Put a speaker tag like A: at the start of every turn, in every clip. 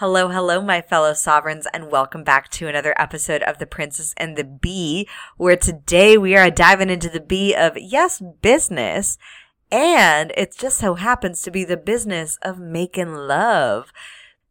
A: Hello, hello, my fellow sovereigns, and welcome back to another episode of The Princess and the Bee, where today we are diving into the bee of, yes, business, and it just so happens to be the business of making love,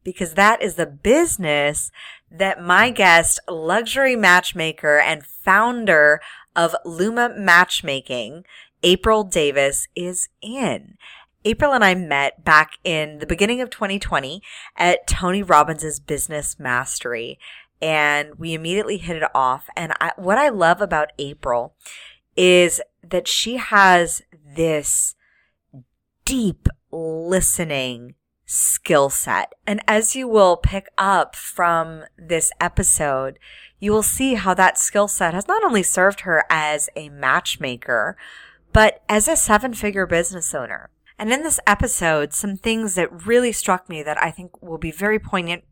A: because that is the business that my guest, luxury matchmaker and founder of Luma Matchmaking, April Davis, is in. April and I met back in the beginning of 2020 at Tony Robbins' Business Mastery, and we immediately hit it off. And I, what I love about April is that she has this deep listening skill set. And as you will pick up from this episode, you will see how that skill set has not only served her as a matchmaker, but as a seven figure business owner. And in this episode, some things that really struck me that I think will be very poignant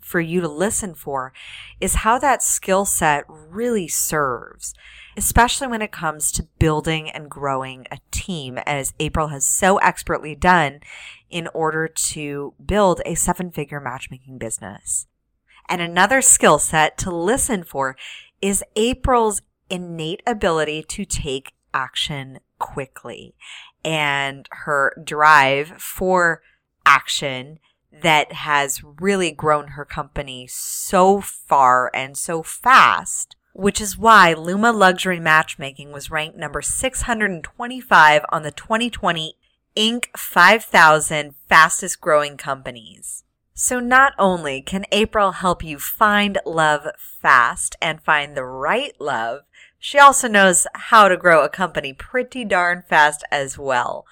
A: for you to listen for is how that skill set really serves, especially when it comes to building and growing a team, as April has so expertly done in order to build a seven figure matchmaking business. And another skill set to listen for is April's innate ability to take action quickly and her drive for action that has really grown her company so far and so fast, which is why Luma Luxury Matchmaking was ranked number 625 on the 2020 Inc. 5000 fastest growing companies. So not only can April help you find love fast and find the right love, she also knows how to grow a company pretty darn fast as well.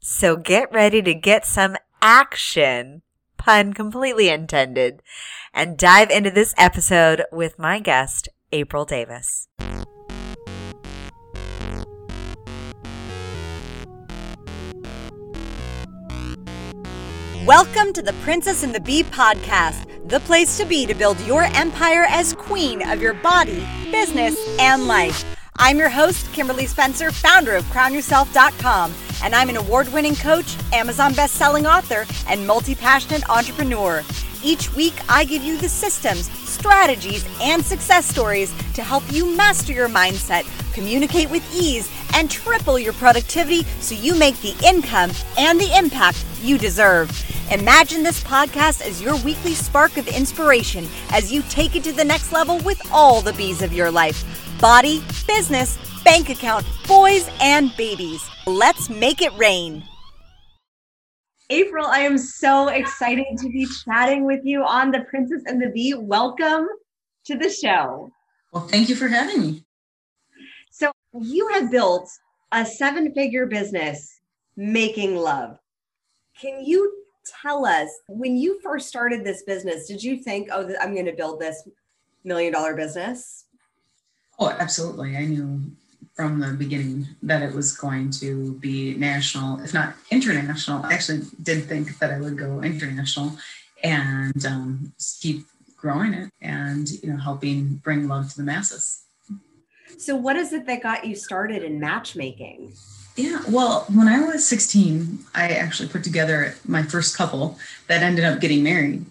A: So get ready to get some action, pun completely intended, and dive into this episode with my guest, April Davis. Welcome to the Princess and the Bee podcast the place to be to build your empire as queen of your body, business, and life. I'm your host, Kimberly Spencer, founder of crownyourself.com, and I'm an award winning coach, Amazon best selling author, and multi passionate entrepreneur. Each week, I give you the systems, strategies, and success stories to help you master your mindset, communicate with ease, and triple your productivity so you make the income and the impact you deserve. Imagine this podcast as your weekly spark of inspiration as you take it to the next level with all the bees of your life body, business, bank account, boys, and babies. Let's make it rain. April, I am so excited to be chatting with you on The Princess and the Bee. Welcome to the show.
B: Well, thank you for having me.
A: So, you have built a seven figure business making love. Can you tell us when you first started this business, did you think, oh, I'm going to build this million dollar business?
B: Oh, absolutely. I knew from the beginning that it was going to be national, if not international. I actually did think that I would go international and um, keep growing it and you know helping bring love to the masses.
A: So, what is it that got you started in matchmaking?
B: Yeah, well, when I was 16, I actually put together my first couple that ended up getting married.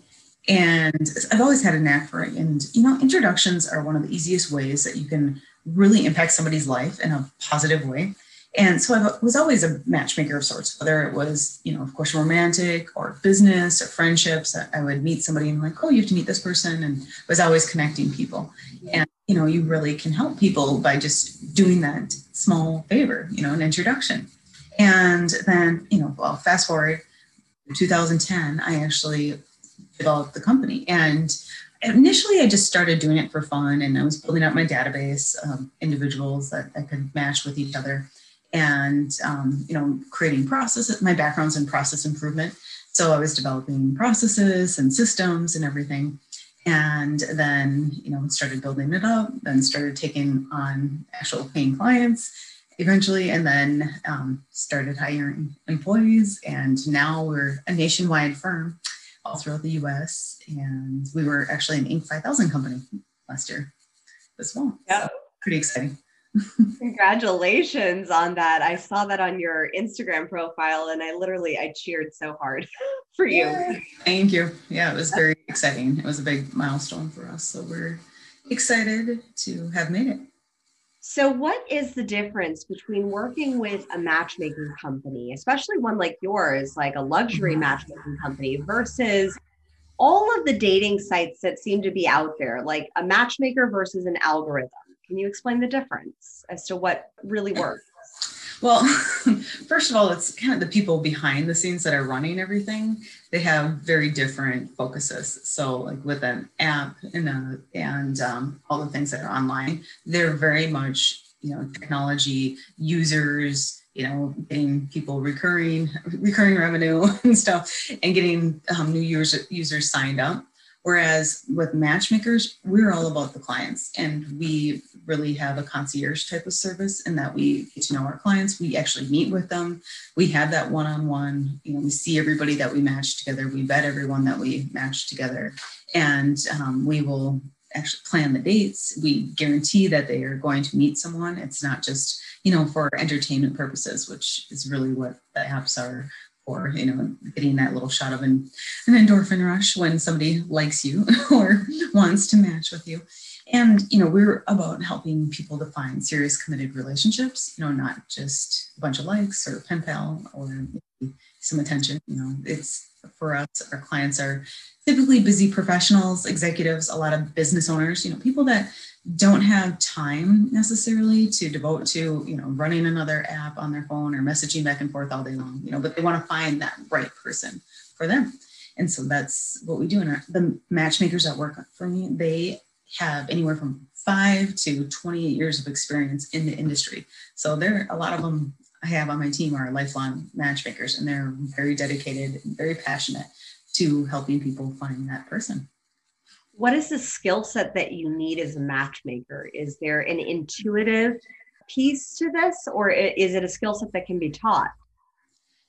B: And I've always had a knack for it. And, you know, introductions are one of the easiest ways that you can really impact somebody's life in a positive way. And so I was always a matchmaker of sorts, whether it was, you know, of course, romantic or business or friendships. I would meet somebody and like, oh, you have to meet this person, and was always connecting people. And you know, you really can help people by just doing that small favor, you know, an introduction. And then, you know, well, fast forward 2010, I actually developed the company. And initially, I just started doing it for fun, and I was building up my database of individuals that I could match with each other and um, you know creating processes my background's in process improvement. So i was developing processes and systems and everything. And then you know started building it up then started taking on actual paying clients eventually and then um, started hiring employees. And now we're a nationwide firm all throughout the us and we were actually an inc 5000 company last year as well yeah so pretty exciting
C: Congratulations on that. I saw that on your Instagram profile and I literally I cheered so hard for you.
B: Yeah. Thank you. Yeah, it was very exciting. It was a big milestone for us. So we're excited to have made it.
C: So, what is the difference between working with a matchmaking company, especially one like yours, like a luxury mm-hmm. matchmaking company, versus all of the dating sites that seem to be out there, like a matchmaker versus an algorithm? Can you explain the difference as to what really works?
B: Well, first of all, it's kind of the people behind the scenes that are running everything. They have very different focuses. So, like with an app and a, and um, all the things that are online, they're very much you know technology users. You know, getting people recurring recurring revenue and stuff, and getting um, new users users signed up. Whereas with matchmakers, we're all about the clients and we really have a concierge type of service in that we get to know our clients. We actually meet with them. We have that one on one. You know, we see everybody that we match together. We vet everyone that we match together. And um, we will actually plan the dates. We guarantee that they are going to meet someone. It's not just, you know, for entertainment purposes, which is really what the apps are or you know getting that little shot of an, an endorphin rush when somebody likes you or wants to match with you and you know we're about helping people to find serious committed relationships you know not just a bunch of likes or pen pal or some attention you know. It's for us our clients are typically busy professionals executives a lot of business owners you know people that don't have time necessarily to devote to you know running another app on their phone or messaging back and forth all day long you know but they want to find that right person for them. And so that's what we do and the matchmakers that work for me they have anywhere from five to 28 years of experience in the industry so there a lot of them i have on my team are lifelong matchmakers and they're very dedicated and very passionate to helping people find that person
C: what is the skill set that you need as a matchmaker? Is there an intuitive piece to this, or is it a skill set that can be taught?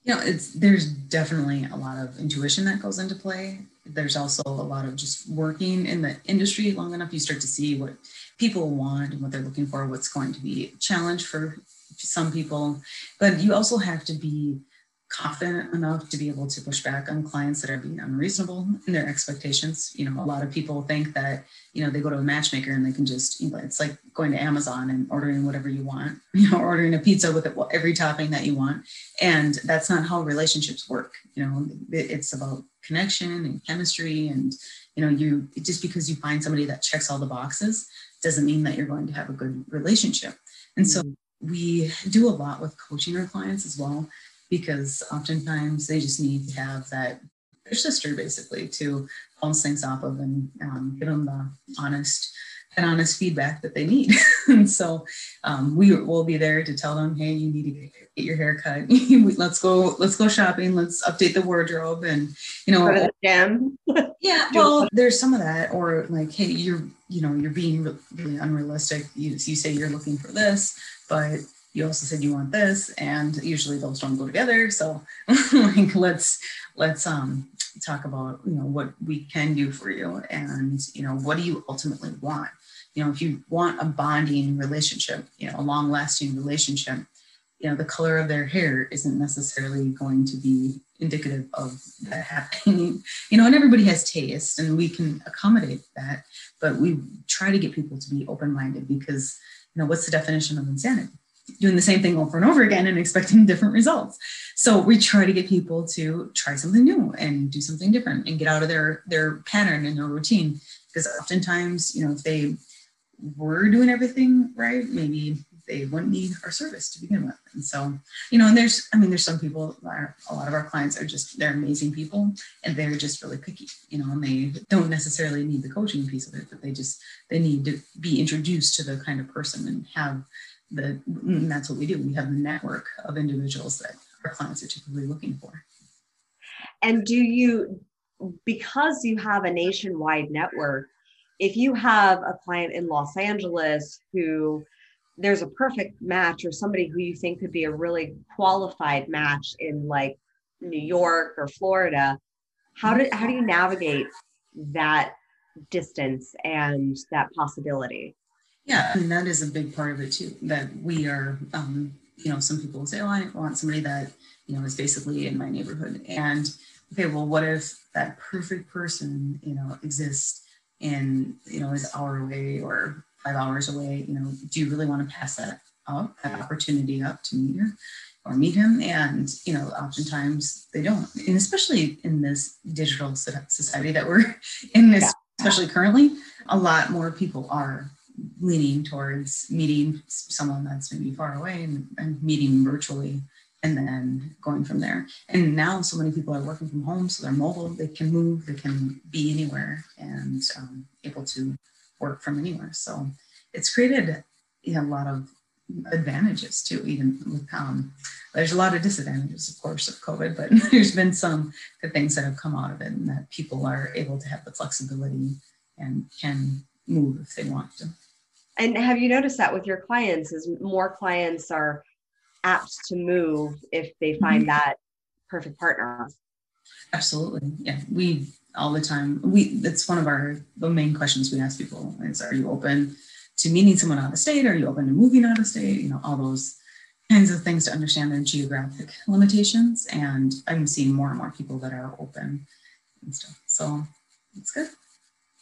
B: You know, it's there's definitely a lot of intuition that goes into play. There's also a lot of just working in the industry long enough, you start to see what people want and what they're looking for, what's going to be a challenge for some people. But you also have to be confident enough to be able to push back on clients that are being unreasonable in their expectations. You know, a lot of people think that, you know, they go to a matchmaker and they can just, you know, it's like going to Amazon and ordering whatever you want, you know, ordering a pizza with every topping that you want. And that's not how relationships work. You know, it's about connection and chemistry. And, you know, you just because you find somebody that checks all the boxes doesn't mean that you're going to have a good relationship. And so mm-hmm. we do a lot with coaching our clients as well because oftentimes they just need to have that their sister basically to bounce things off of and um, give them the honest and honest feedback that they need. and so um, we will be there to tell them, hey, you need to get, your hair cut. let's go, let's go shopping. Let's update the wardrobe and you know,
C: gym.
B: yeah. Well, there's some of that, or like, hey, you're, you know, you're being really unrealistic. You, you say you're looking for this, but you also said you want this and usually those don't go together. So like let's let's um talk about you know what we can do for you and you know what do you ultimately want? You know if you want a bonding relationship you know a long lasting relationship you know the color of their hair isn't necessarily going to be indicative of that happening. You know and everybody has taste and we can accommodate that but we try to get people to be open minded because you know what's the definition of insanity doing the same thing over and over again and expecting different results. So we try to get people to try something new and do something different and get out of their their pattern and their routine. Because oftentimes, you know, if they were doing everything right, maybe they wouldn't need our service to begin with. And so, you know, and there's, I mean, there's some people, are, a lot of our clients are just, they're amazing people and they're just really picky, you know, and they don't necessarily need the coaching piece of it, but they just, they need to be introduced to the kind of person and have the, that's what we do. We have a network of individuals that our clients are typically looking for.
C: And do you, because you have a nationwide network, if you have a client in Los Angeles who there's a perfect match or somebody who you think could be a really qualified match in like New York or Florida, how do how do you navigate that distance and that possibility?
B: Yeah, and that is a big part of it too. That we are, um, you know, some people say, "Oh, I want somebody that you know is basically in my neighborhood," and okay, well, what if that perfect person, you know, exists in, you know, is hour away or five hours away? You know, do you really want to pass that up, that opportunity up to meet her? or meet him and you know oftentimes they don't and especially in this digital society that we're in this yeah. especially currently a lot more people are leaning towards meeting someone that's maybe far away and, and meeting virtually and then going from there. And now so many people are working from home, so they're mobile, they can move, they can be anywhere and um, able to work from anywhere. So it's created you know, a lot of advantages too, even with um, there's a lot of disadvantages, of course, of COVID, but there's been some good things that have come out of it and that people are able to have the flexibility and can move if they want to.
C: And have you noticed that with your clients as more clients are apt to move if they find mm-hmm. that perfect partner?
B: Absolutely. Yeah. We all the time, we that's one of our the main questions we ask people is are you open to meeting someone out of state? Are you open to moving out of state? You know, all those kinds of things to understand their geographic limitations. And I'm seeing more and more people that are open and stuff. So it's good.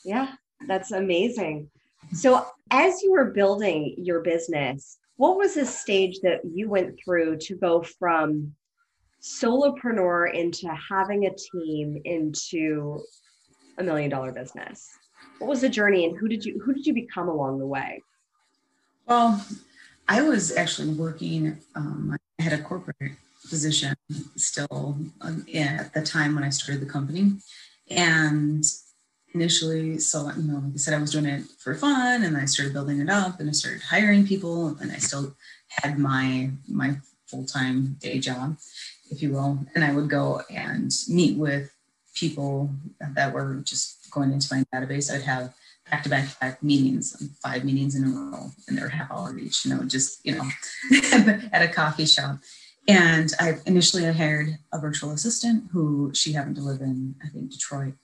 C: Yeah, that's amazing. So, as you were building your business, what was the stage that you went through to go from solopreneur into having a team into a million dollar business? What was the journey, and who did you who did you become along the way?
B: Well, I was actually working. Um, I had a corporate position still um, at the time when I started the company, and initially. So, you know, like I said, I was doing it for fun and I started building it up and I started hiring people and I still had my my full-time day job, if you will. And I would go and meet with people that were just going into my database. I'd have back to back back meetings, five meetings in a row, and they're half hour each, you know, just, you know, at a coffee shop. And I initially I hired a virtual assistant who she happened to live in, I think, Detroit.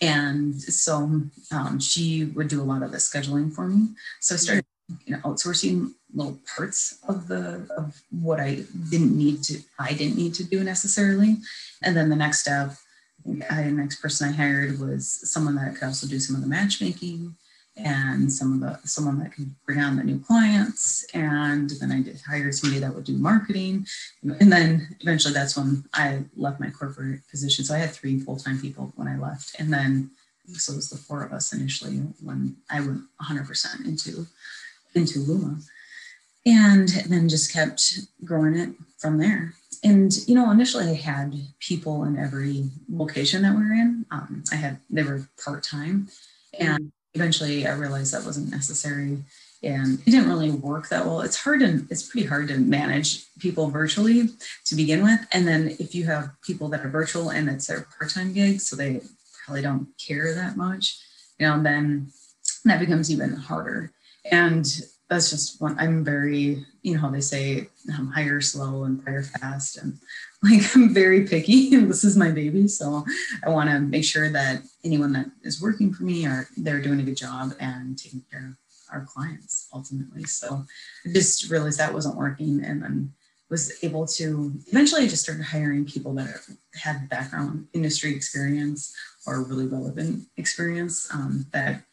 B: And so um, she would do a lot of the scheduling for me. So I started you know, outsourcing little parts of the of what I didn't need to I didn't need to do necessarily. And then the next step, I, the next person I hired was someone that could also do some of the matchmaking and some of the someone that can bring on the new clients. And then i did hire somebody that would do marketing. And then eventually that's when i left my corporate position. So i had three full-time people when i left. And then so it was the four of us initially when i went 100% into into luma. And then just kept growing it from there. And you know initially i had people in every location that we were in. Um, i had they were part-time. And eventually I realized that wasn't necessary and it didn't really work that well. It's hard and it's pretty hard to manage people virtually to begin with. And then if you have people that are virtual and it's their part-time gig, so they probably don't care that much, you know, then that becomes even harder. And that's just one I'm very, you know how they say um, hire slow and fire fast. And like I'm very picky and this is my baby. So I want to make sure that anyone that is working for me are they're doing a good job and taking care of our clients ultimately. So I just realized that wasn't working and then was able to eventually I just started hiring people that had background industry experience or really relevant experience um, that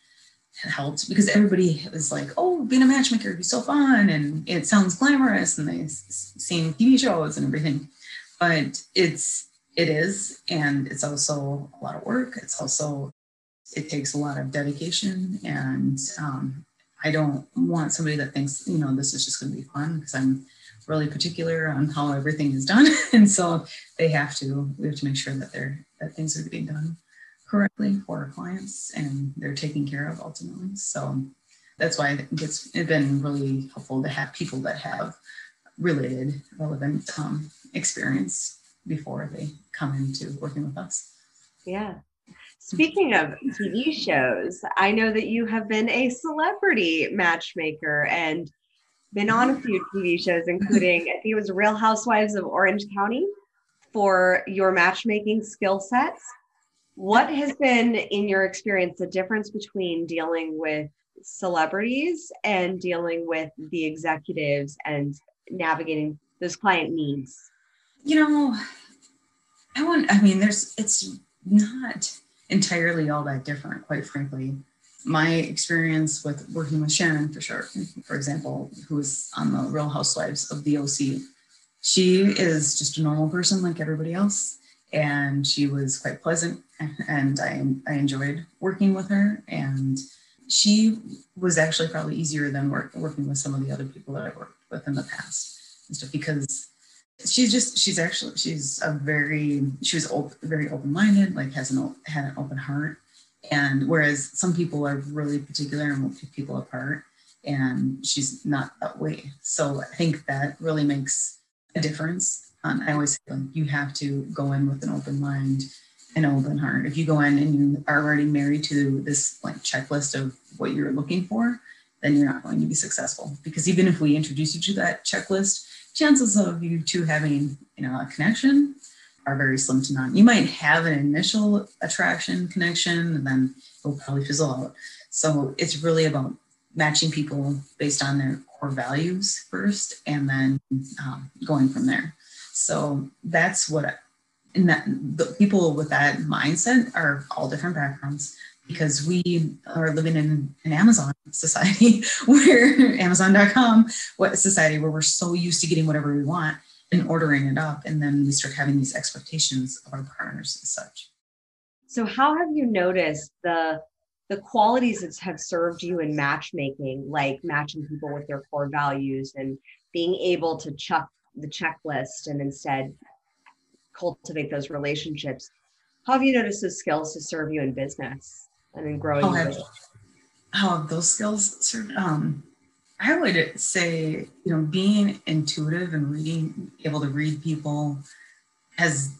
B: helped because everybody was like, "Oh, being a matchmaker would be so fun," and it sounds glamorous, and they've seen TV shows and everything, but it's it is, and it's also a lot of work. It's also it takes a lot of dedication, and um, I don't want somebody that thinks you know this is just going to be fun because I'm really particular on how everything is done, and so they have to we have to make sure that they're that things are getting done correctly for our clients and they're taken care of ultimately. So that's why I think it's, been really helpful to have people that have related, relevant um, experience before they come into working with us.
C: Yeah. Speaking of TV shows, I know that you have been a celebrity matchmaker and been on a few TV shows, including I think it was Real Housewives of Orange County for your matchmaking skill sets. What has been, in your experience, the difference between dealing with celebrities and dealing with the executives and navigating those client needs?
B: You know, I want, I mean, there's, it's not entirely all that different, quite frankly. My experience with working with Shannon for sure, for example, who is on the Real Housewives of the OC, she is just a normal person like everybody else. And she was quite pleasant, and I, I enjoyed working with her. And she was actually probably easier than work, working with some of the other people that I worked with in the past and stuff because she's just she's actually she's a very she was open, very open-minded like has an had an open heart. And whereas some people are really particular and will pick people apart and she's not that way. So i think that really makes a difference um, i always say you have to go in with an open mind and open heart if you go in and you are already married to this like checklist of what you're looking for then you're not going to be successful because even if we introduce you to that checklist chances of you two having you know a connection are very slim to none. You might have an initial attraction connection and then it'll probably fizzle out. So it's really about matching people based on their core values first and then um, going from there. So that's what, and that the people with that mindset are all different backgrounds because we are living in an Amazon society where Amazon.com, what society where we're so used to getting whatever we want and ordering it up. And then we start having these expectations of our partners and such.
C: So how have you noticed the the qualities that have served you in matchmaking, like matching people with their core values and being able to chuck the checklist and instead cultivate those relationships? How have you noticed those skills to serve you in business? and in growing.
B: How have, how have those skills served? Um, I would say, you know, being intuitive and reading, able to read people has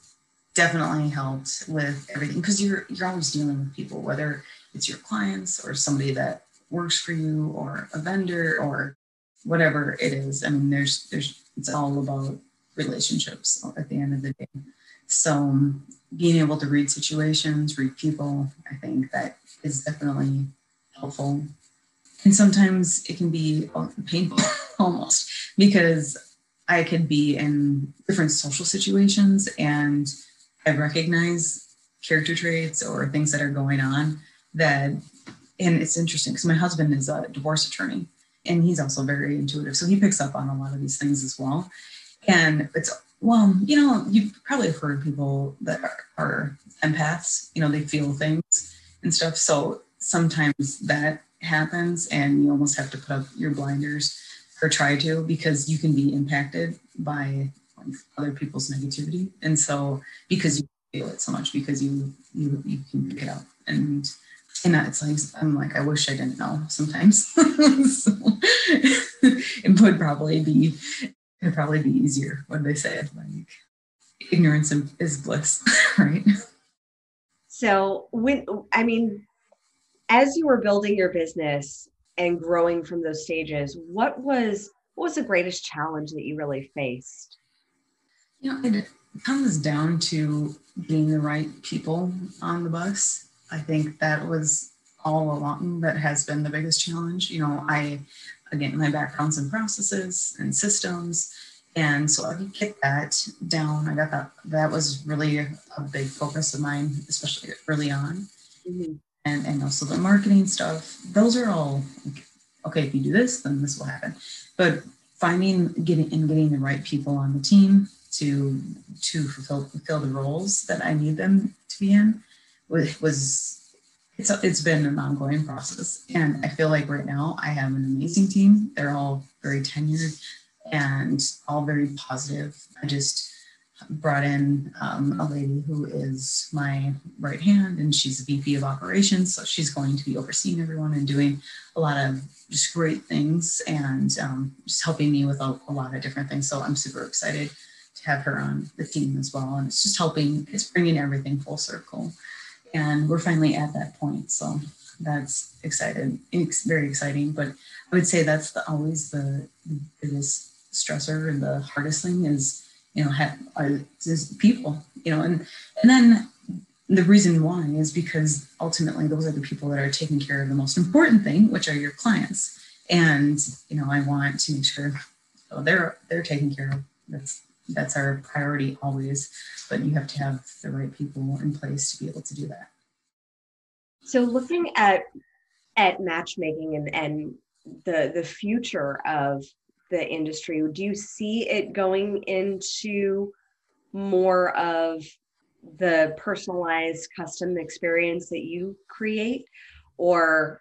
B: definitely helped with everything because you're you're always dealing with people, whether it's your clients or somebody that works for you or a vendor or whatever it is. I mean, there's there's it's all about relationships at the end of the day. So um, being able to read situations, read people, I think that is definitely helpful. And sometimes it can be painful almost because I could be in different social situations and I recognize character traits or things that are going on that, and it's interesting because my husband is a divorce attorney and he's also very intuitive. So he picks up on a lot of these things as well. And it's well, you know, you've probably heard people that are, are empaths, you know, they feel things and stuff. So sometimes that happens and you almost have to put up your blinders or try to because you can be impacted by other people's negativity. And so because you feel it so much because you you you can pick it up and and it's like I'm like I wish I didn't know sometimes. so, it would probably be it'd probably be easier when they say it like ignorance is bliss right?
C: So when i mean as you were building your business and growing from those stages what was what was the greatest challenge that you really faced?
B: You know it comes down to being the right people on the bus i think that was all along that has been the biggest challenge you know i again, my background's in processes and systems. And so I get that down. I got that. That was really a, a big focus of mine, especially early on. Mm-hmm. And, and also the marketing stuff. Those are all okay. If you do this, then this will happen. But finding, getting, and getting the right people on the team to to fulfill fulfill the roles that I need them to be in was, it's it's been an ongoing process. And i feel like right now i have an amazing team. They're all very tenured and all very positive. I just brought in um, a lady who is my right hand and she's a vp of operations. So she's going to be overseeing everyone and doing a lot of just great things and um, just helping me with a, a lot of different things. So i'm super excited to have her on the team as well. And it's just helping it's bringing everything full circle and we're finally at that point. So that's excited. It's very exciting. But I would say that's the, always the, biggest stressor and the hardest thing is you know have, people. You know, and and then the reason why is because ultimately those are the people that are taking care of the most important thing, which are your clients. And you know, I want to make sure oh, they're they're taken care of. That's that's our priority always. But you have to have the right people in place to be able to do that.
C: So looking at at matchmaking and, and the the future of the industry, do you see it going into more of the personalized custom experience that you create or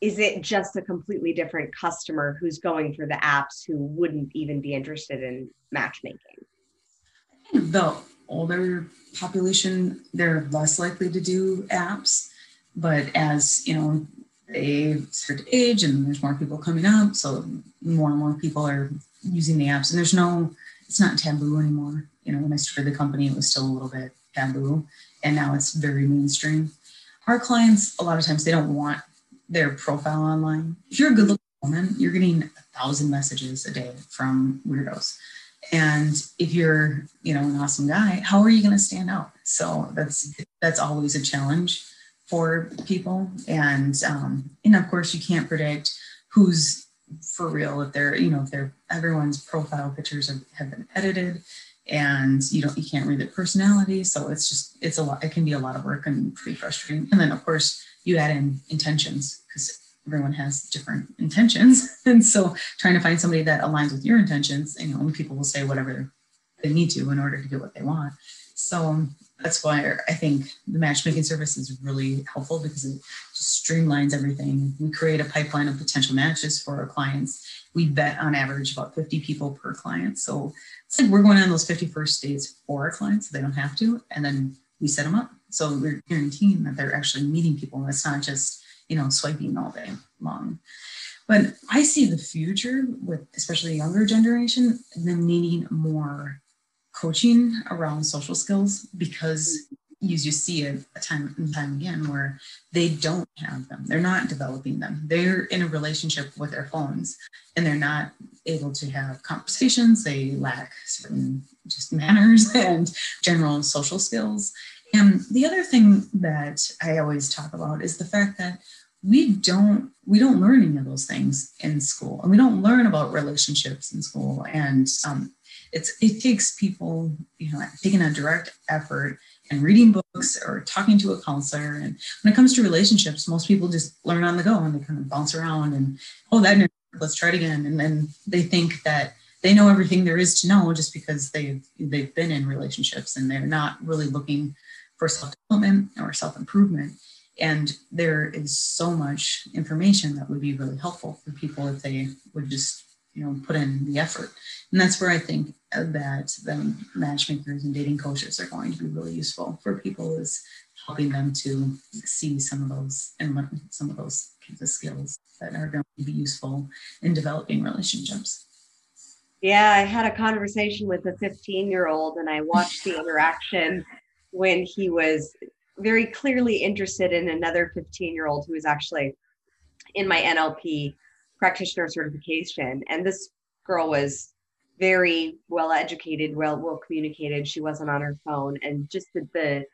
C: is it just a completely different customer who's going for the apps who wouldn't even be interested in matchmaking?
B: The older population they're less likely to do apps but as you know they start to age and there's more people coming up so more and more people are using the apps. And there's no it's not taboo anymore. You know when i started the company it was still a little bit taboo and now it's very mainstream. Our clients a lot of times they don't want their profile online. If you're a good looking woman you're getting a thousand messages a day from weirdos. And if you're you know an awesome guy how are you going to stand out? So that's that's always a challenge for people. And um, and of course you can't predict who's for real if they're you know if they're everyone's profile pictures have, have been edited and you don't you can't read their personality. So it's just it's a lot it can be a lot of work and pretty frustrating. And then of course you add in intentions because everyone has different intentions and so trying to find somebody that aligns with your intentions you know and people will say whatever they need to in order to get what they want so that's why I think the matchmaking service is really helpful because it just streamlines everything. We create a pipeline of potential matches for our clients. We vet on average about 50 people per client. So it's like we're going on those 50 first dates for our clients so they don't have to. And then we set them up. So we're guaranteeing that they're actually meeting people. And it's not just, you know, swiping all day long. But I see the future with especially the younger generation, them needing more coaching around social skills because you, you see it a time and time again where they don't have them. They're not developing them. They're in a relationship with their phones and they're not able to have conversations. They lack certain just manners and general social skills. And the other thing that I always talk about is the fact that we don't we don't learn any of those things in school and we don't learn about relationships in school. And um, it's it takes people you know taking a direct effort and reading books or talking to a counselor. And when it comes to relationships most people just learn on the go and they kind of bounce around and oh that let's try it again. And then they think that they know everything there is to know just because they've they've been in relationships and they're not really looking for self-development or self-improvement. And there is so much information that would be really helpful for people if they would just you know put in the effort. And that's where i think that the matchmakers and dating coaches are going to be really useful for people is helping them to see some of those and learn some of those kinds of skills that are going to be useful in developing relationships.
C: Yeah i had a conversation with a 15 year old and i watched the interaction when he was very clearly interested in another 15 year old who was actually in my nlp practitioner certification. And this girl was very well educated, well well communicated. She wasn't on her phone, and just the the,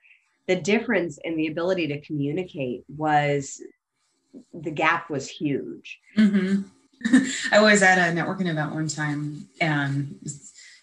C: the difference in the ability to communicate was the gap was huge.
B: Mm-hmm. I was at a networking event one time, and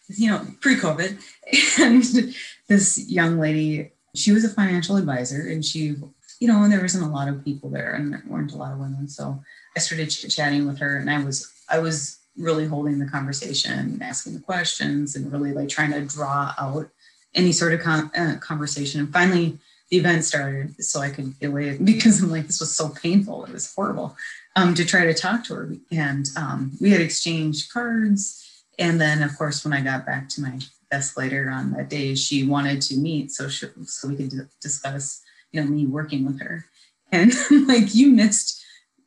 B: you know, pre-COVID, and this young lady, she was a financial advisor, and she, you know, and there wasn't a lot of people there, and there weren't a lot of women, so I started chatting with her and I was I was really holding the conversation, asking the questions and really like trying to draw out any sort of con- uh, conversation. And finally the event started so I could get away because I'm like, this was so painful. It was horrible um, to try to talk to her. And um, we had exchanged cards. And then of course, when I got back to my desk later on that day, she wanted to meet so she, so we could d- discuss, you know, me working with her. And like you missed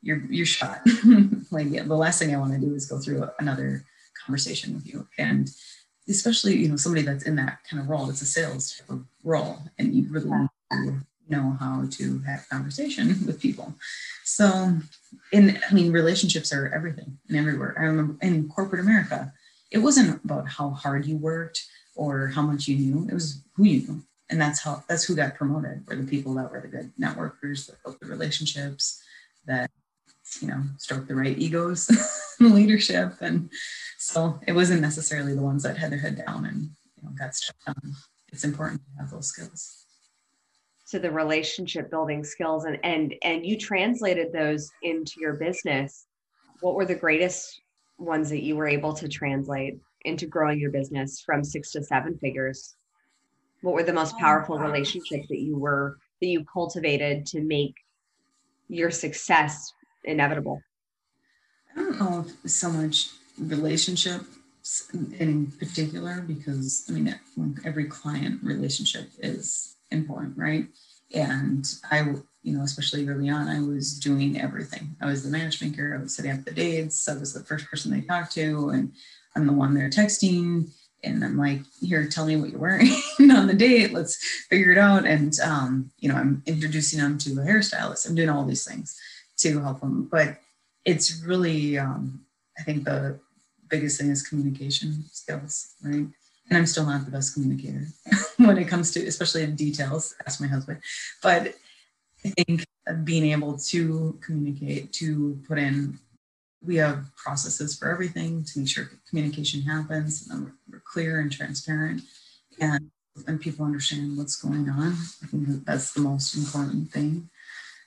B: you're you're shot. like yeah, the last thing I want to do is go through another conversation with you, and especially you know somebody that's in that kind of role. It's a sales type of role, and you really need to know how to have conversation with people. So, in I mean, relationships are everything and everywhere. I remember in corporate America, it wasn't about how hard you worked or how much you knew. It was who you knew. And that's how that's who got promoted were the people that were the good networkers that built the relationships that you know stroke the right egos leadership. And so it wasn't necessarily the ones that had their head down and you know got stuff done it's important to have those skills.
C: So the relationship building skills and and and you translated those into your business. What were the greatest ones that you were able to translate into growing your business from six to seven figures? What were the most oh, powerful relationships that you were that you cultivated to make your success inevitable?
B: I don't know if so much relationships in particular because i mean every client relationship is important right and i you know especially early on i was doing everything i was the matchmaker i was setting up the dates i was the first person they talked to and i'm the one they're texting and I'm like, here, tell me what you're wearing on the date. Let's figure it out. And, um, you know, I'm introducing them to a hairstylist. I'm doing all these things to help them. But it's really, um, I think the biggest thing is communication skills, right? And I'm still not the best communicator when it comes to, especially in details, ask my husband. But I think being able to communicate, to put in we have processes for everything to make sure communication happens and we're clear and transparent. And and people understand what's going on. I think that that's the most important thing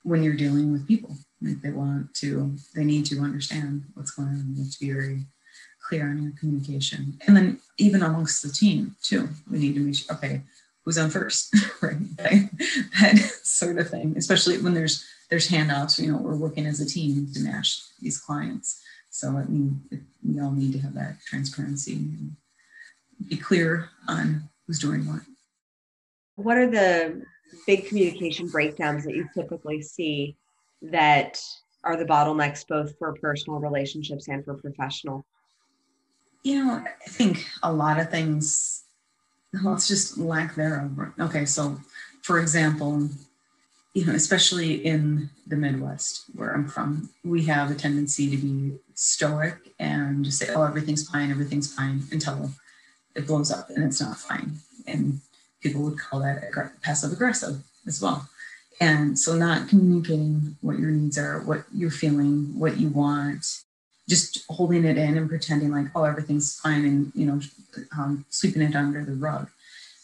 B: when you're dealing with people. Like they want to they need to understand what's going on. To be very clear on your communication and then even amongst the team too we need to make sure okay who's on first right that, that sort of thing especially when there's there's handoffs. You know, we're working as a team to match these clients. So I mean, we all need to have that transparency and be clear on who's doing what.
C: What are the big communication breakdowns that you typically see that are the bottlenecks both for personal relationships and for professional?
B: You know, I think a lot of things, well, it's just lack thereof. Okay, so for example, you know, especially in the Midwest where I'm from, we have a tendency to be stoic and just say, oh, everything's fine, everything's fine until it blows up and it's not fine. And people would call that passive aggressive as well. And so, not communicating what your needs are, what you're feeling, what you want, just holding it in and pretending like, oh, everything's fine and, you know, um, sweeping it under the rug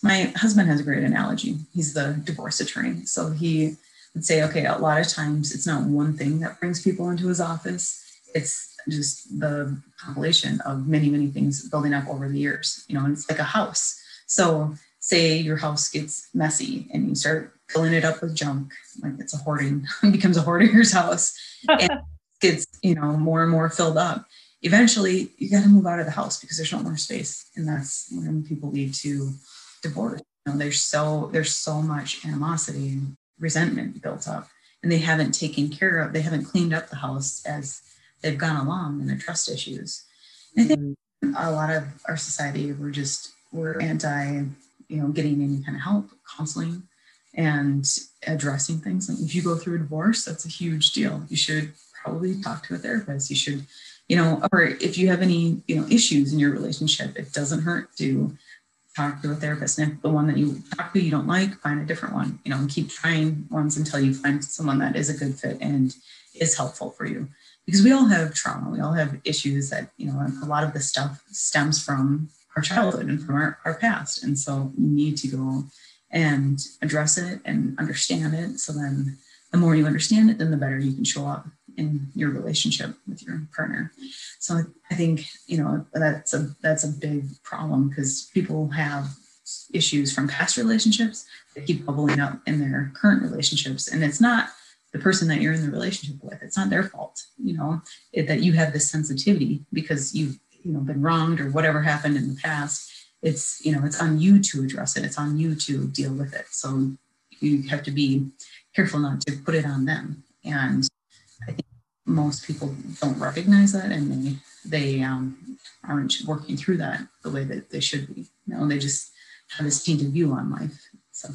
B: my husband has a great analogy. He's the divorce attorney. So he would say, okay, a lot of times it's not one thing that brings people into his office. It's just the compilation of many, many things building up over the years. You know, and it's like a house. So say your house gets messy and you start filling it up with junk, like it's a hoarding, becomes a hoarder's house and gets, you know, more and more filled up. Eventually you got to move out of the house because there's no more space. And that's when people lead to divorce. You know, there's so there's so much animosity and resentment built up, and they haven't taken care of. They haven't cleaned up the house as they've gone along in their trust issues. And I think mm-hmm. a lot of our society we're just we're anti, you know, getting any kind of help, counseling, and addressing things. Like if you go through a divorce, that's a huge deal. You should probably talk to a therapist. You should, you know, or if you have any, you know, issues in your relationship, it doesn't hurt to talk to a therapist. And if the one that you talk to you don't like, find a different one, you know, and keep trying ones until you find someone that is a good fit and is helpful for you. Because we all have trauma, we all have issues that, you know, a lot of this stuff stems from our childhood and from our, our past. And so you need to go and address it and understand it. So then the more you understand it, then the better you can show up in your relationship with your partner. So I think you know that's a that's a big problem because people have issues from past relationships that keep bubbling up in their current relationships, and it's not the person that you're in the relationship with. It's not their fault, you know, it, that you have this sensitivity because you've you know been wronged or whatever happened in the past. It's you know it's on you to address it. It's on you to deal with it. So you have to be careful not to put it on them. And I think most people don't recognize that and they they um, aren't working through that the way that they should be. You know, they just have this tainted view on life. So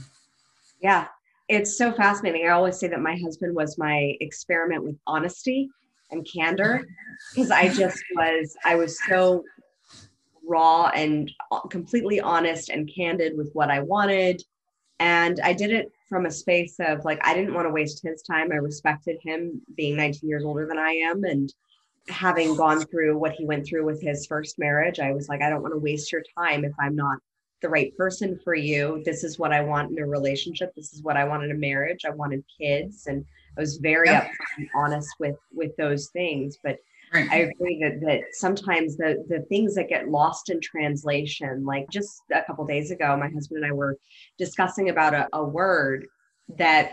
C: yeah, it's so fascinating. I always say that my husband was my experiment with honesty and candor because I just was I was so raw and completely honest and candid with what I wanted And I did it from a space of like, I didn't want to waste his time. I respected him being 19 years older than I am. And having gone through what he went through with his first marriage, I was like, I don't want to waste your time if I'm not the right person for you. This is what I want in a relationship. This is what I want in a marriage. I wanted kids. And I was very yep. honest with with those things. But Right. I agree that that sometimes the the things that get lost in translation, like just a couple days ago, my husband and I were discussing about a, a word that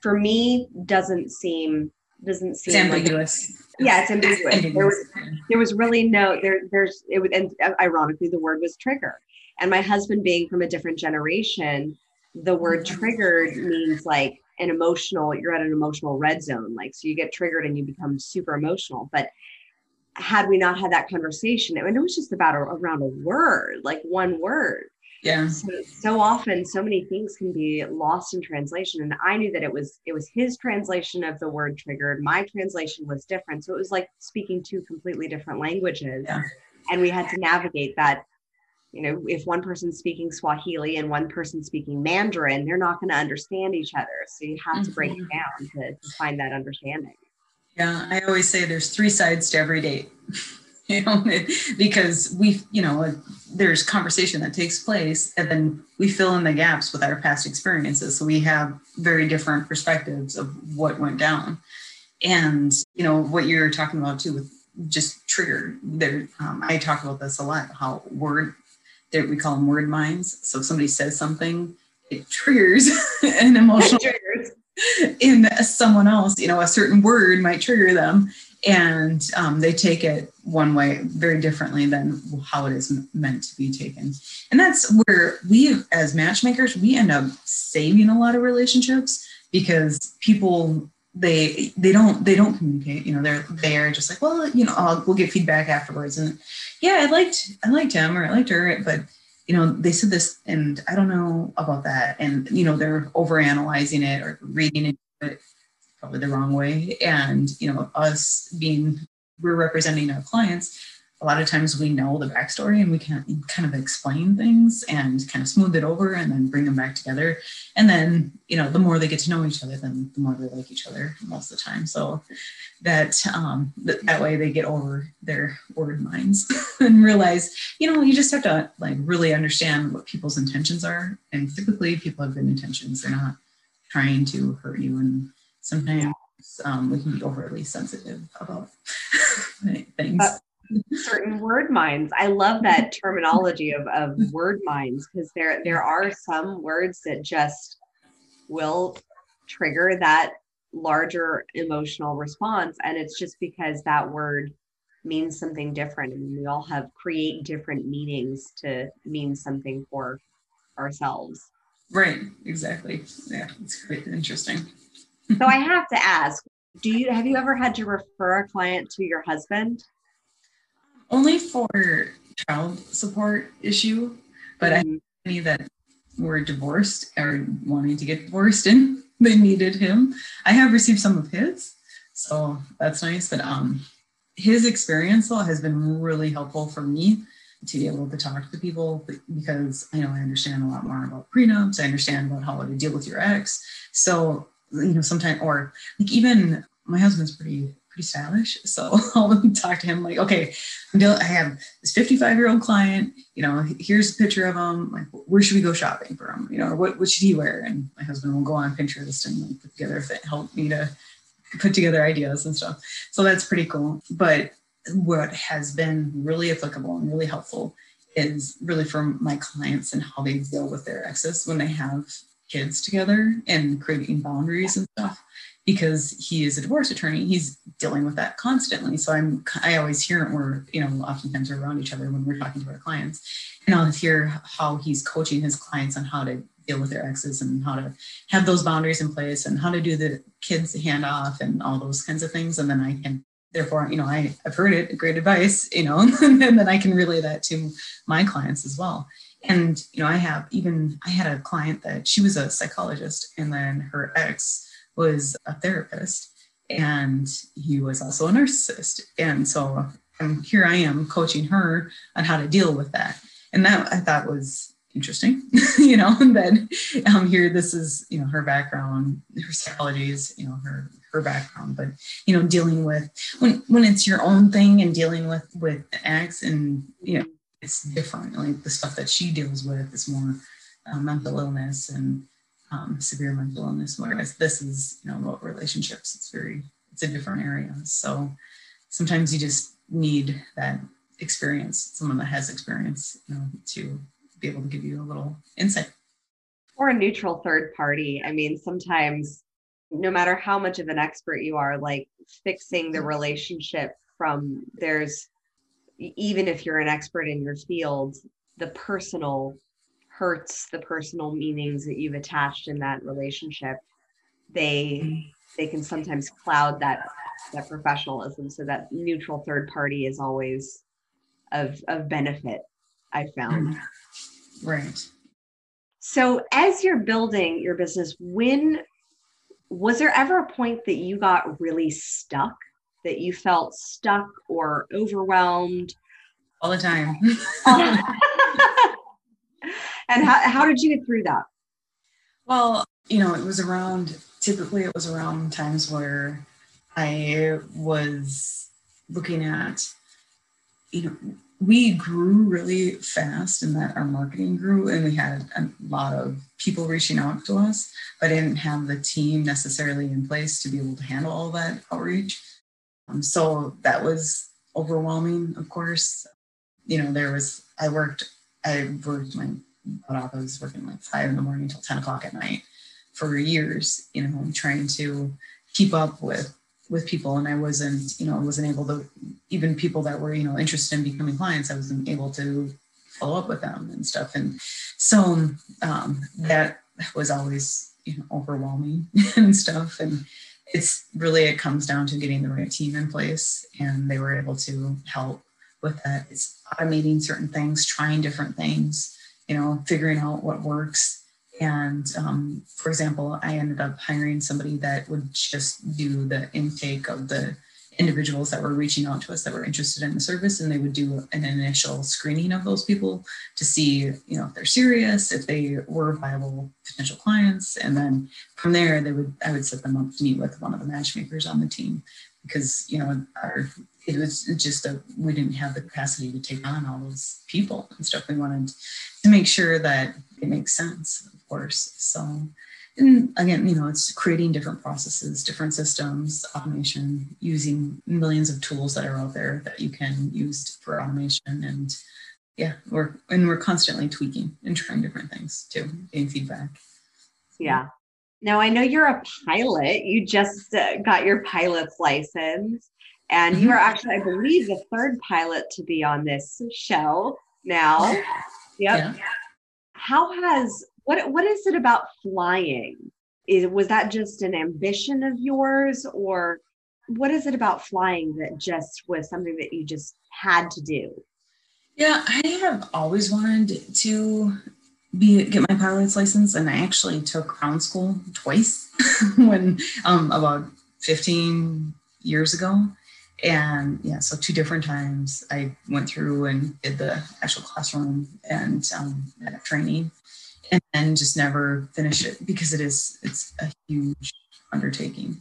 C: for me doesn't seem doesn't seem
B: it's ambiguous.
C: Like, yeah, it's ambiguous. ambiguous. There was there was really no there there's it was and ironically the word was trigger. And my husband being from a different generation, the word mm-hmm. triggered means like an emotional you're at an emotional red zone like so you get triggered and you become super emotional but had we not had that conversation I mean, it was just about a, around a word like one word
B: yeah
C: so, so often so many things can be lost in translation and i knew that it was it was his translation of the word triggered my translation was different so it was like speaking two completely different languages yeah. and we had to navigate that you know, if one person's speaking Swahili and one person's speaking Mandarin, they're not going to understand each other. So you have mm-hmm. to break mm-hmm. it down to, to, find that understanding.
B: Yeah, I always say there's three sides to every date. you know, because we, you know, there's conversation that takes place, and then we fill in the gaps with our past experiences. So we have very different perspectives of what went down. And you know what you're talking about too with just trigger there um, i talk about this a lot how word that we call them word minds. So if somebody says something, it triggers an emotional in someone else. You know, a certain word might trigger them, and um, they take it one way very differently than how it is meant to be taken. And that's where we, as matchmakers, we end up saving a lot of relationships because people they they don't they don't communicate you know they're they're just like well you know I'll, we'll get feedback afterwards and yeah i liked i liked him or i liked her but you know they said this and i don't know about that. And you know they're over analyzing it or reading it probably the wrong way. And you know us being we're representing our clients a lot of times we know the backstory and we can kind of explain things and kind of smooth it over and then bring them back together. And then, you know, the more they get to know each other, then the more they like each other most of the time. So that um, that way they get over their word minds and realize, you know, you just have to like really understand what people's intentions are. And typically people have good intentions. They're not trying to hurt you. And sometimes um, we can be overly sensitive about things. Uh,
C: certain word minds. I love that terminology of, of word minds because there there are some words that just will trigger that larger emotional response. And it's just because that word means something different. I and mean, we all have create different meanings to mean something for ourselves.
B: Right, exactly. Yeah, it's quite interesting.
C: so I have to ask, do you have you ever had to refer a client to your husband?
B: Only for child support issue, but mm-hmm. I any that were divorced or wanting to get divorced and they needed him. I have received some of his, so that's nice. But um, his experience though has been really helpful for me to be able to talk to people because I know I understand a lot more about prenups. I understand about how to deal with your ex. So you know, sometimes or like even my husband's pretty pretty stylish. So I'll talk to him like, okay, I have this 55 year old client, you know, here's a picture of him. Like, where should we go shopping for him? You know, what, what should he wear? And my husband will go on Pinterest and like put together, help me to put together ideas and stuff. So that's pretty cool. But what has been really applicable and really helpful is really for my clients and how they deal with their exes when they have kids together and creating boundaries and stuff because he is a divorce attorney he's dealing with that constantly. So i'm i always hear it we're you know oftentimes we're around each other when we're talking to our clients and i'll hear how he's coaching his clients on how to deal with their exes and how to have those boundaries in place and how to do the kids handoff and all those kinds of things. And then i can therefore you know I, i've heard it great advice you know and then i can relay that to my clients as well. And you know i have even i had a client that she was a psychologist and then her ex was a therapist and he was also a narcissist. And so and here I am coaching her on how to deal with that. And that I thought was interesting, you know, and then um, here, this is, you know, her background, her psychology is, you know, her, her background, but, you know, dealing with, when, when it's your own thing and dealing with, with acts and, you know, it's different. Like the stuff that she deals with is more uh, mental illness and um, severe mental illness, whereas this is, you know, about relationships. It's very, it's a different area. So sometimes you just need that experience, someone that has experience, you know, to be able to give you a little insight.
C: Or a neutral third party. I mean, sometimes no matter how much of an expert you are, like fixing the relationship from there's even if you're an expert in your field, the personal hurts, the personal meanings that you've attached in that relationship, they they can sometimes cloud that that professionalism. So that neutral third party is always of of benefit. I found. Mm-hmm.
B: Right.
C: So, as you're building your business, when was there ever a point that you got really stuck, that you felt stuck or overwhelmed?
B: All the time.
C: and how, how did you get through that?
B: Well, you know, it was around, typically, it was around times where I was looking at, you know, we grew really fast and that our marketing grew and we had a lot of people reaching out to us but didn't have the team necessarily in place to be able to handle all that outreach um, so that was overwhelming of course you know there was i worked i worked my off i was working like five in the morning until 10 o'clock at night for years you know trying to keep up with with people and I wasn't, you know, I wasn't able to even people that were, you know, interested in becoming clients, I wasn't able to follow up with them and stuff. And so um, that was always, you know, overwhelming and stuff. And it's really it comes down to getting the right team in place and they were able to help with that. It's automating certain things, trying different things, you know, figuring out what works. And um, for example, I ended up hiring somebody that would just do the intake of the individuals that were reaching out to us that were interested in the service. And they would do an initial screening of those people to see you know if they're serious if they were viable potential clients. And then from there they would i would set them up to meet with one of the matchmakers on the team because you know our it was just a we didn't have the capacity to take on all those people and stuff we wanted to make sure that it makes sense of course. So, and again, you know, it's creating different processes, different systems, automation, using millions of tools that are out there that you can use for automation. And yeah, we're and we're constantly tweaking and trying different things too, getting feedback.
C: Yeah. Now I know you're a pilot. You just uh, got your pilot's license, and you mm-hmm. are actually, I believe, the third pilot to be on this show now. Yep. Yeah. How has what what is it about flying? Is was that just an ambition of yours, or what is it about flying that just was something that you just had to do?
B: Yeah, I have always wanted to be get my pilot's license, and I actually took ground school twice when um, about 15 years ago. And yeah, so two different times I went through and did the actual classroom and um, training and then just never finish it because it is it's a huge undertaking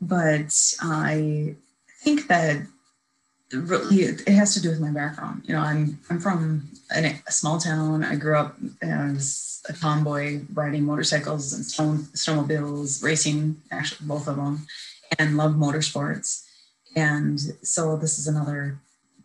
B: but i think that really it has to do with my background you know i'm i'm from a, small town i grew up as a tomboy riding motorcycles and snowmobiles racing actually both of them and love motorsports and so this is another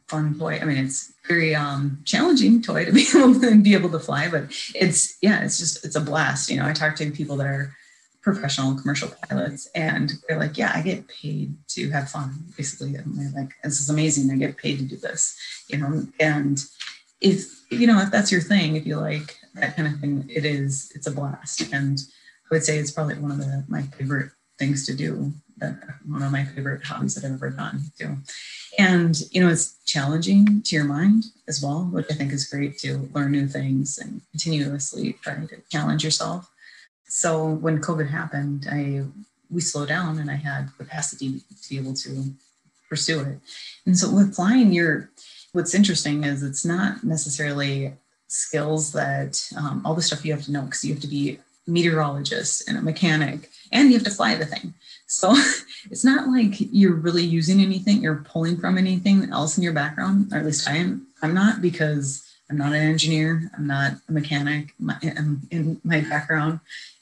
B: fun toy. I mean, it's very um, challenging toy to be able to be able to fly, but it's yeah, it's just it's a blast. You know, I talk to people that are professional commercial pilots, and they're like, "Yeah, I get paid to have fun." Basically, and they're like, "This is amazing. I get paid to do this." You know, and if you know if that's your thing, if you like that kind of thing, it is it's a blast, and I would say it's probably one of the my favorite things to do. That one of my favorite hobbies that I've ever done too. And, you know, it's challenging to your mind as well, which I think is great to learn new things and continuously try to challenge yourself. So when COVID happened, I we slowed down and I had capacity to be able to pursue it. And so with flying, you're what's interesting is it's not necessarily skills that um, all the stuff you have to know because you have to be a meteorologist and a mechanic and you have to fly the thing. So it's not like you're really using anything, you're pulling from anything else in your background, or at least I am. I'm not because I'm not an engineer, I'm not a mechanic I'm in my background.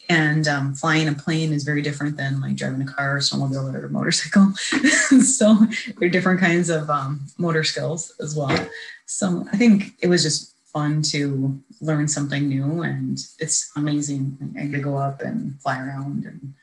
B: And um, flying a plane is very different than like driving a car, or snowmobile, or a motorcycle. so there are different kinds of um, motor skills as well. So I think it was just fun to learn something new, and it's amazing. I to go up and fly around and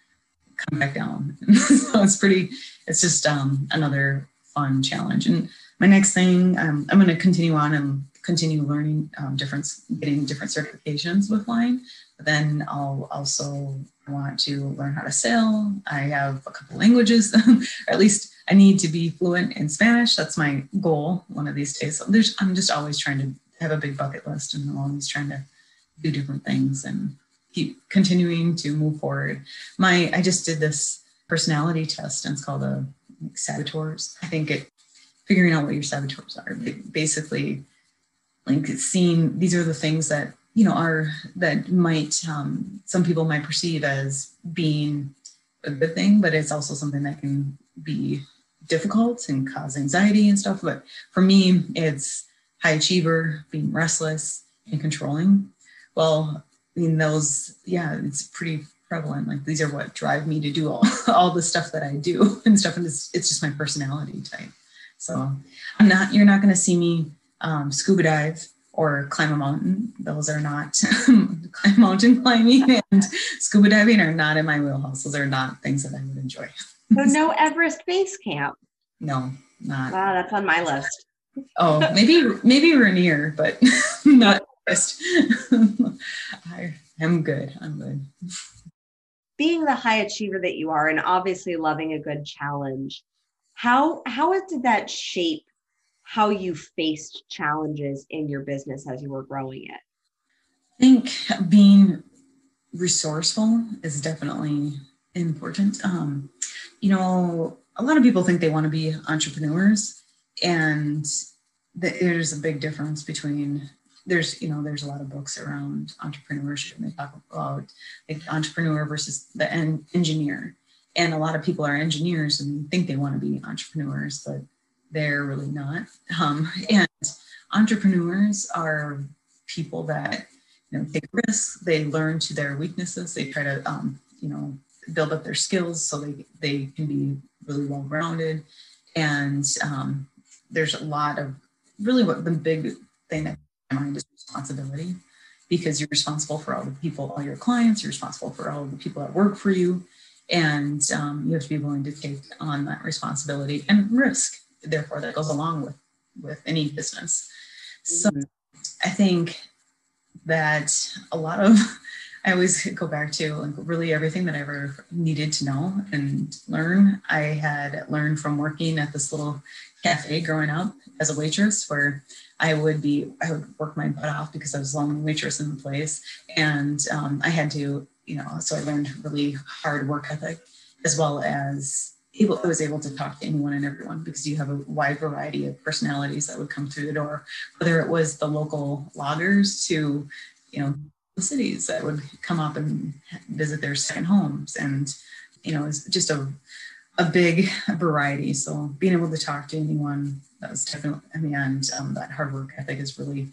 B: come back down. so it's pretty. It's just um, another fun challenge. And my next thing, um, I'm going to continue on and continue learning um, different, getting different certifications with flying. Then I'll also want to learn how to sail. I have a couple languages, or at least I need to be fluent in Spanish. That's my goal one of these days. So I'm just always trying to have a big bucket list and I'm always trying to do different things and keep continuing to move forward. My, I just did this personality test and it's called a saboteurs. I think it figuring out what your saboteurs are. Basically, like seeing these are the things that you know are that might um, some people might perceive as being a good thing, but it's also something that can be difficult and cause anxiety and stuff. But for me, it's high achiever, being restless and controlling. Well, I mean, those, yeah, it's pretty prevalent. Like these are what drive me to do all, all the stuff that I do and stuff. And it's, it's just my personality type. So I'm not, you're not going to see me um, scuba dive or climb a mountain. Those are not mountain climbing and scuba diving are not in my wheelhouse. Those are not things that I would enjoy.
C: so no Everest base camp.
B: No, not.
C: Wow, that's on my list.
B: Oh, maybe maybe Rainier, but not Everest. I am good. I'm good.
C: Being the high achiever that you are, and obviously loving a good challenge, how how did that shape how you faced challenges in your business as you were growing it?
B: I think being resourceful is definitely important. Um, you know, a lot of people think they want to be entrepreneurs, and there's a big difference between there's you know there's a lot of books around entrepreneurship and they talk about like entrepreneur versus the en- engineer and a lot of people are engineers and think they want to be entrepreneurs but they're really not. Um, and entrepreneurs are people that you know take risks. They learn to their weaknesses. They try to um, you know build up their skills so they they can be really well rounded. And um, there's a lot of really what the big thing that I mind is responsibility because you're responsible for all the people, all your clients. You're responsible for all the people that work for you, and um, you have to be willing to take on that responsibility and risk therefore that goes along with with any business. So mm-hmm. i think that a lot of i always go back to like really everything that i ever needed to know and learn. I had learned from working at this little cafe growing up as a waitress where i would be i would work my butt off because i was the only waitress in the place. And um, i had to you know so i learned really hard work ethic as well as able I was able to talk to anyone and everyone because you have a wide variety of personalities that would come through the door, whether it was the local loggers to, you know, the cities that would come up and visit their second homes. And, you know, it's just a a big variety. So being able to talk to anyone that was definitely in the end, um, that hard work ethic is really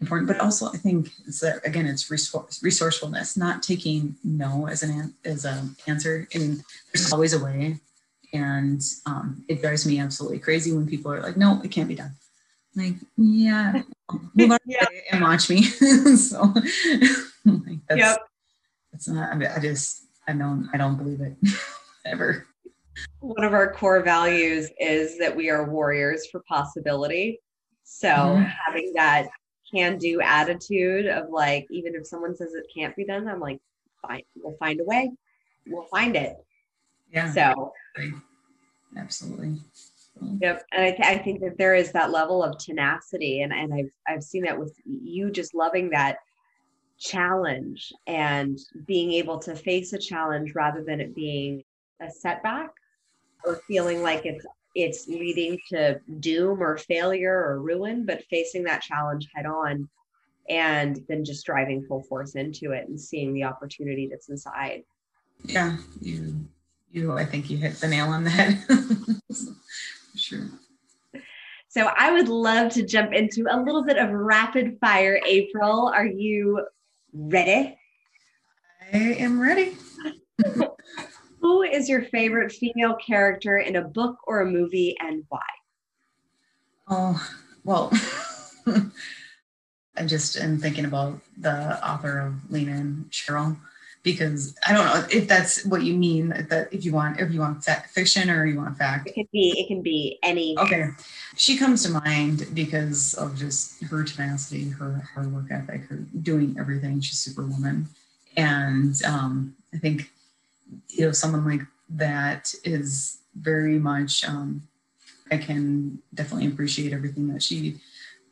B: important. But also, I think it's that again, it's resource, resourcefulness, not taking no as an as an answer. And there's always a way and um, it drives me absolutely crazy when people are like, no, it can't be done. I'm like, yeah, move yeah. and watch me. so like, that's, yep. that's not, I, mean, I just, I don't, I don't believe it ever.
C: One of our core values is that we are warriors for possibility. So mm-hmm. having that can do attitude of like, even if someone says it can't be done, I'm like, fine, we'll find a way. We'll find it.
B: Yeah.
C: So
B: absolutely.
C: Yep, and I, th- I think that there is that level of tenacity, and and I've I've seen that with you just loving that challenge and being able to face a challenge rather than it being a setback or feeling like it's it's leading to doom or failure or ruin, but facing that challenge head on and then just driving full force into it and seeing the opportunity that's inside.
B: Yeah, you you I think you hit the nail on the head. sure.
C: So I would love to jump into a little bit of rapid fire. April, are you ready?
B: I am ready.
C: Who is your favorite female character in a book or a movie and why?
B: Oh, well, I just am thinking about the author of Lean In Sheryl, because I don't know if that's what you mean. If that if you want if you want fiction or you want fact.
C: It can be it can be any.
B: Okay, she comes to mind because of just her tenacity, her hard work ethic, her doing everything. She's superwoman, and um, I think you know someone like that is very much. Um, I can definitely appreciate everything that she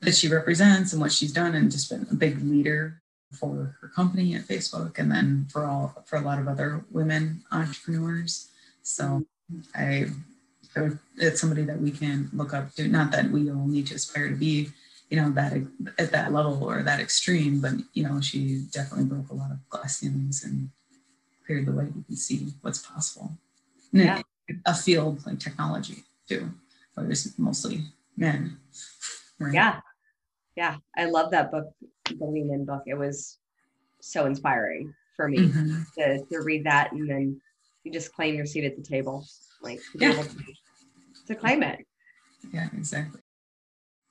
B: that she represents and what she's done, and just been a big leader for her company at Facebook, and then for all for a lot of other women entrepreneurs. So I it's somebody that we can look up to. Not that we all need to aspire to be, you know, that at that level or that extreme, but you know, she definitely broke a lot of glass ceilings and cleared the way we can see what's possible. Yeah. A field like technology too, where there's mostly men.
C: Right? Yeah, yeah, I love that book, the Lean In book. It was so inspiring for me mm-hmm. to, to read that and then you just claim your seat at the table, like to yeah. to, to claim it.
B: Yeah, exactly.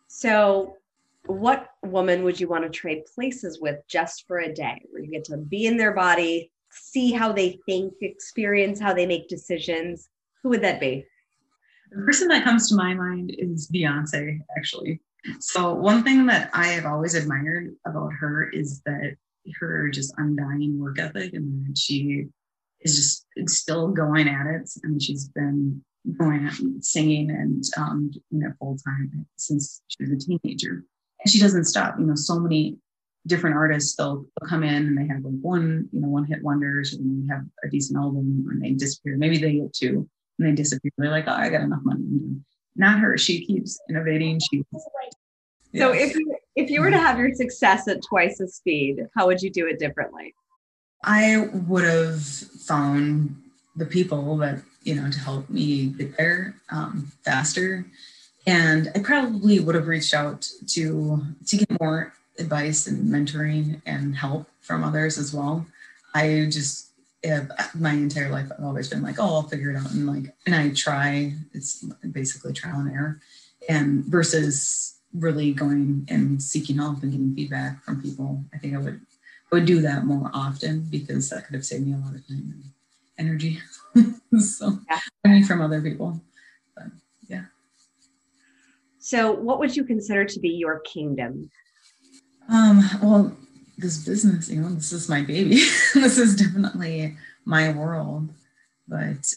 C: So, what woman would you want to trade places with just for a day, where you get to be in their body, see how they think, experience how they make decisions? Who would that be?
B: The person that comes to my mind is Beyonce, actually. So one thing that I have always admired about her is that her just undying work ethic and that she is just still going at it. I and she's been going at singing and um, doing it full time since she was a teenager. And she doesn't stop. You know, so many different artists they'll, they'll come in and they have like one, you know, one hit wonders and they have a decent album and they disappear. Maybe they get two and they disappear. They're like, oh, I got enough money not her. She keeps innovating. She.
C: So if you if you were to have your success at twice the speed, how would you do it differently?
B: I would have found the people that you know to help me get there um, faster, and I probably would have reached out to to get more advice and mentoring and help from others as well. I just my entire life I've always been like, oh, I'll figure it out, and like, and I try. It's basically trial and error, and versus really going and seeking help and getting feedback from people. I think I would I would do that more often because that could have saved me a lot of time and energy. so yeah. learning from other people, but yeah.
C: So, what would you consider to be your kingdom?
B: Um, well, this business, you know, this is my baby. this is definitely my world. But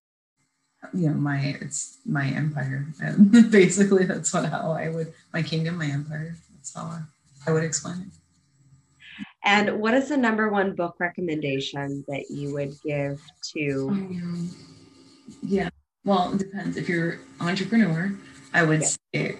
B: you know, my it's my empire. And basically that's what how I would my kingdom, my empire. That's how I, I would explain it.
C: And what is the number one book recommendation that you would give to? Um,
B: yeah, well, it depends. If you're entrepreneur, I would yeah. say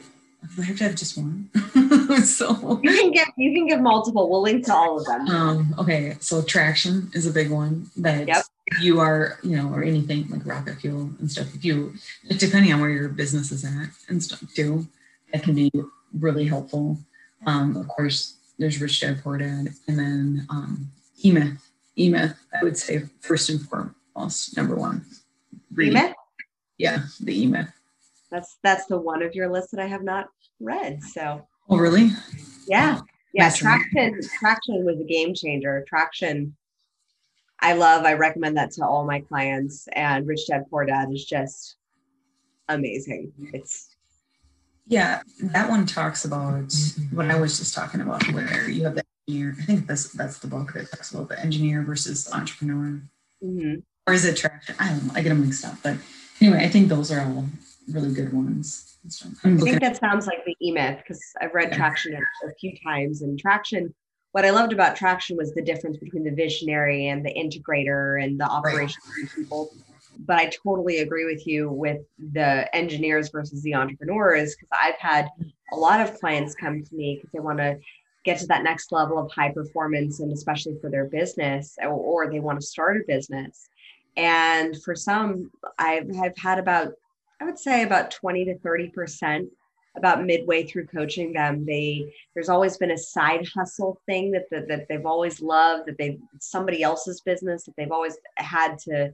B: I have to have just one.
C: so you can give you can give multiple. We'll link to all of them.
B: Um, okay, so traction is a big one that yep. you are, you know, or anything like rocket fuel and stuff. If you, depending on where your business is at and stuff too, that can be really helpful. Um, of course, there's Rich Dad Poor Dad, and then um, E-Myth. E-Myth, I would say first and foremost, number one. E-Myth? Yeah, the E-Myth.
C: That's that's the one of your list that I have not read. So.
B: Oh really?
C: Yeah. Yeah. Traction. Traction was a game changer. Traction. I love. I recommend that to all my clients. And Rich Dad Poor Dad is just amazing. It's.
B: Yeah, that one talks about what I was just talking about, where you have the engineer. I think this that's the book that talks about the engineer versus the entrepreneur. Mm-hmm. Or is it traction? I don't know. I get them mixed up. But anyway, I think those are all really good ones. Hmm.
C: I think that sounds like the E-Myth because I've read yeah. Traction a few times. And Traction, what I loved about Traction was the difference between the visionary and the integrator and the operational right. people. But I totally agree with you with the engineers versus the entrepreneurs because I've had a lot of clients come to me because they want to get to that next level of high performance and especially for their business or, or they want to start a business and for some i've, I've had about i would say about 20 to 30 percent about midway through coaching them they there's always been a side hustle thing that, that, that they've always loved that they've somebody else's business that they've always had to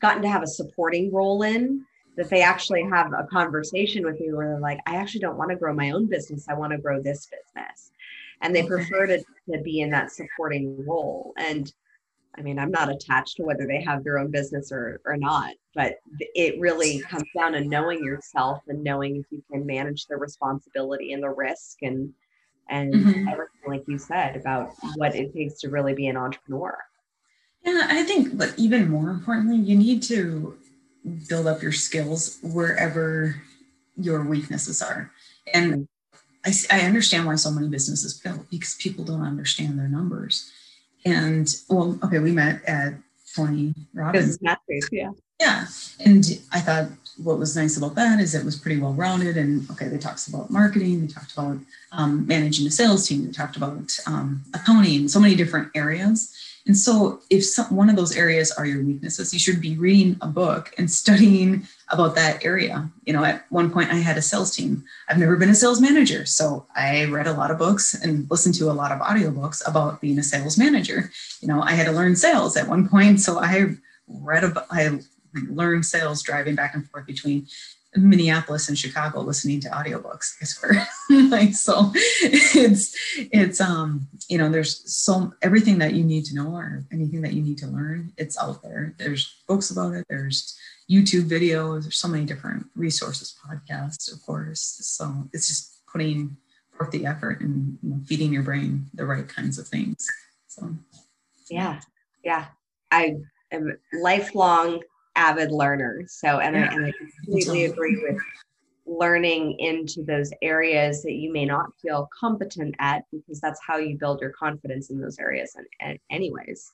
C: gotten to have a supporting role in that they actually have a conversation with me where they're like i actually don't want to grow my own business i want to grow this business. And they prefer to, to be in that supporting role. And i mean i'm not attached to whether they have their own business or, or not but it really comes down to knowing yourself and knowing if you can manage the responsibility and the risk and and mm-hmm. everything like you said about what it takes to really be an entrepreneur
B: yeah i think but even more importantly you need to build up your skills wherever your weaknesses are and mm. I, I understand why so many businesses fail because people don't understand their numbers. And well, okay, we met at Tony Robbins.
C: yeah.
B: Yeah. And I thought what was nice about that is it was pretty well rounded. And okay, they talked about marketing, they talked about um, managing a sales team, they talked about um, accounting, so many different areas. And so, if some, one of those areas are your weaknesses, you should be reading a book and studying about that area. You know, at one point, I had a sales team. I've never been a sales manager. So, I read a lot of books and listened to a lot of audiobooks about being a sales manager. You know, I had to learn sales at one point. So, I read about, I learned sales driving back and forth between Minneapolis and Chicago listening to audiobooks. I swear. like so it's it's um you know there's so everything that you need to know or anything that you need to learn, it's out there. There's books about it, there's YouTube videos, there's so many different resources, podcasts, of course. So it's just putting forth the effort and you know, feeding your brain the right kinds of things. So
C: yeah, yeah. I am lifelong avid learner. So, and, yeah. I, and I completely agree with learning into those areas that you may not feel competent at because that's how you build your confidence in those areas and, and anyways.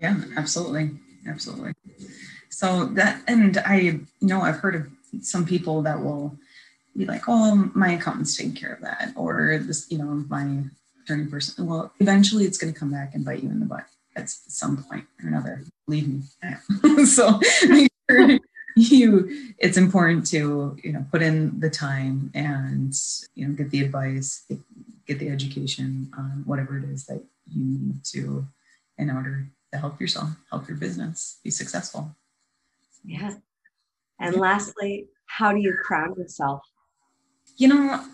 B: Yeah absolutely. Absolutely. So that and i you know i've heard of some people that will be like oh my accountant's taking care of that or this you know my attorney person well eventually it's going to come back and bite you in the butt at some point or another. Believe me. so you it's important to you know put in the time and you know get the advice, get, get the education on whatever it is that you need to in order to help yourself, help your business be successful.
C: Yeah. And lastly, how do you crown yourself?
B: You know,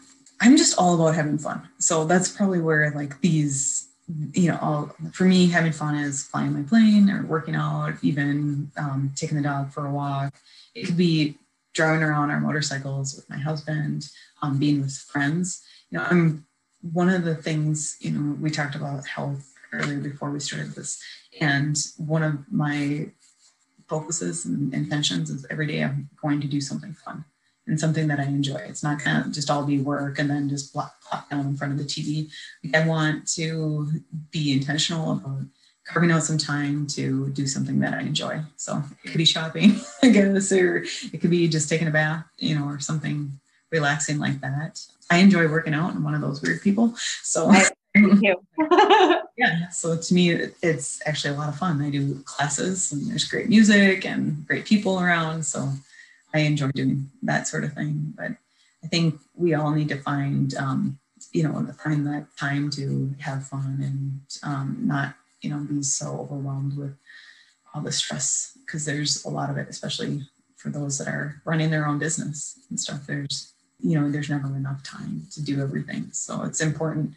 B: I'm just all about having fun. So that's probably where like these you know, all for me, having fun is flying my plane or working out, even um, taking the dog for a walk. It could be driving around our motorcycles with my husband, um, being with friends. You know, I'm one of the things, you know, we talked about health earlier before we started this. And one of my focuses and intentions is every day I'm going to do something fun and something that I enjoy. It's not to just all be work and then just plop, plop down in front of the TV. Like I want to be intentional about carving out some time to do something that I enjoy. So it could be shopping, I guess, or it could be just taking a bath, you know, or something relaxing like that. I enjoy working out. I'm one of those weird people. So yeah. So to me, it's actually a lot of fun. I do classes and there's great music and great people around. So I enjoy doing that sort of thing. But I think we all need to find, um, you know, find that time to have fun and um, not, you know, be so overwhelmed with all the stress because there's a lot of it, especially for those that are running their own business and stuff. There's, you know, there's never enough time to do everything. So it's important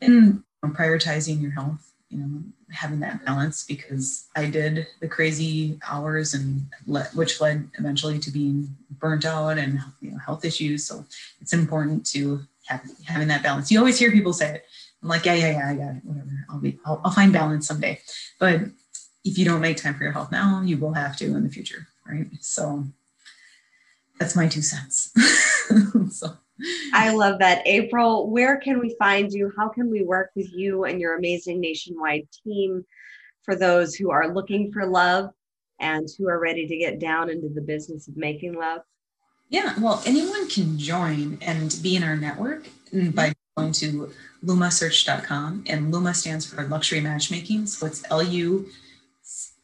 B: in prioritizing your health you know having that balance because I did the crazy hours and let, which led eventually to being burnt out and you know, health issues. So it's important to have having that balance. You always hear people say it. I'm like, yeah, yeah, yeah, I got it. Whatever. I'll be, I'll, I'll find balance someday. But if you don't make time for your health now, you will have to in the future, right? So that's my two cents.
C: so. I love that. April, where can we find you? How can we work with you and your amazing nationwide team for those who are looking for love and who are ready to get down into the business of making love?
B: Yeah, well, anyone can join and be in our network mm-hmm. by going to lumasearch.com and Luma stands for luxury matchmaking. So it's L U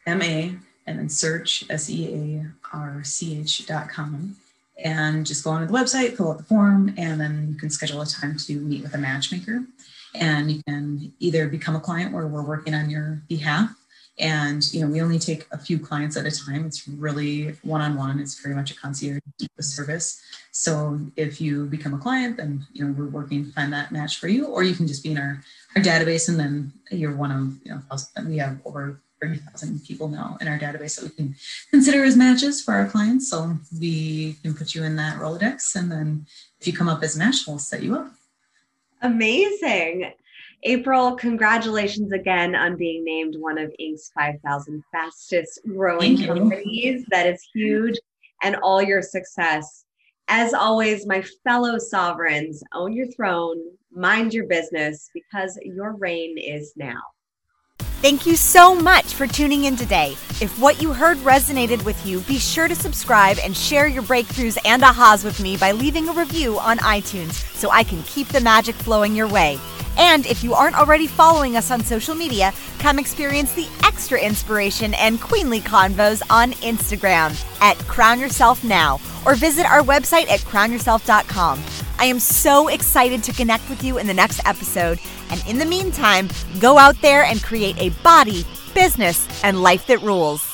B: M A and then search S E A R C H.com. And just go onto the website, fill out the form, and then you can schedule a time to meet with a matchmaker. And you can either become a client where we're working on your behalf and you know we only take a few clients at a time it's really one-on-one it's very much a concierge service so if you become a client then you know we're working to find that match for you or you can just be in our, our database and then you're one of you know we have over 30,000 people now in our database that we can consider as matches for our clients so we can put you in that rolodex and then if you come up as a match we'll set you up
C: amazing April, congratulations again on being named one of Inc.'s 5,000 fastest growing companies. That is huge. And all your success. As always, my fellow sovereigns, own your throne, mind your business, because your reign is now.
D: Thank you so much for tuning in today. If what you heard resonated with you, be sure to subscribe and share your breakthroughs and ahas with me by leaving a review on iTunes so I can keep the magic flowing your way. And if you aren't already following us on social media, come experience the extra inspiration and queenly convos on Instagram at Crown Yourself Now or visit our website at crownyourself.com. I am so excited to connect with you in the next episode. And in the meantime, go out there and create a body, business, and life that rules.